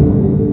you